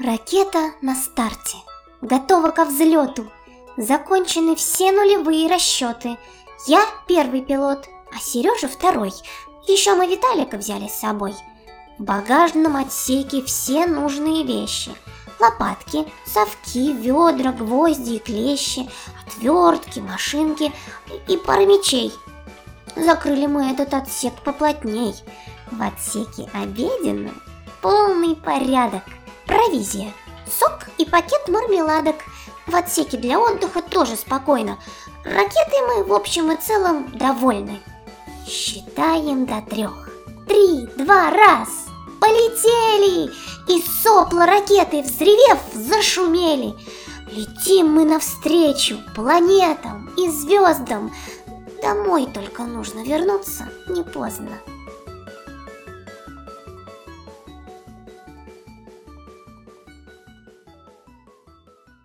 Ракета на старте. Готова ко взлету. Закончены все нулевые расчеты. Я первый пилот, а Сережа второй. Еще мы Виталика взяли с собой. В багажном отсеке все нужные вещи. Лопатки, совки, ведра, гвозди и клещи, отвертки, машинки и пара мечей. Закрыли мы этот отсек поплотней. В отсеке обеденном полный порядок. Провизия, сок и пакет мармеладок. В отсеке для отдыха тоже спокойно. Ракетой мы в общем и целом довольны. Считаем до трех. Три, два, раз. Полетели! И сопла ракеты, взревев, зашумели. Летим мы навстречу планетам и звездам. Домой только нужно вернуться не поздно.